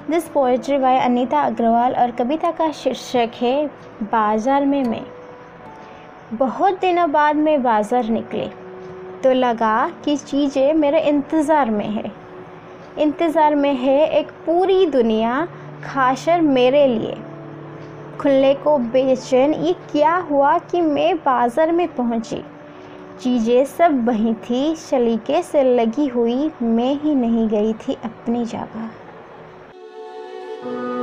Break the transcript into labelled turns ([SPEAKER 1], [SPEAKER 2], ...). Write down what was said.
[SPEAKER 1] This poetry by Anita Agarwal और कविता का शीर्षक है, बाज़ार में मैं। बहुत दिनों बाद मैं बाज़ार निकले तो लगा कि चीज़ें मेरे इंतज़ार में है। इंतज़ार में है एक पूरी दुनिया खासर मेरे लिए। खुलने को बेचैन ये क्या हुआ कि मैं बाज़ार में पहुँची? चीज़ें सब वहीं थी सलीके से लगी हुई, मैं ही नहीं गई थी अपनी जगह। Thank you.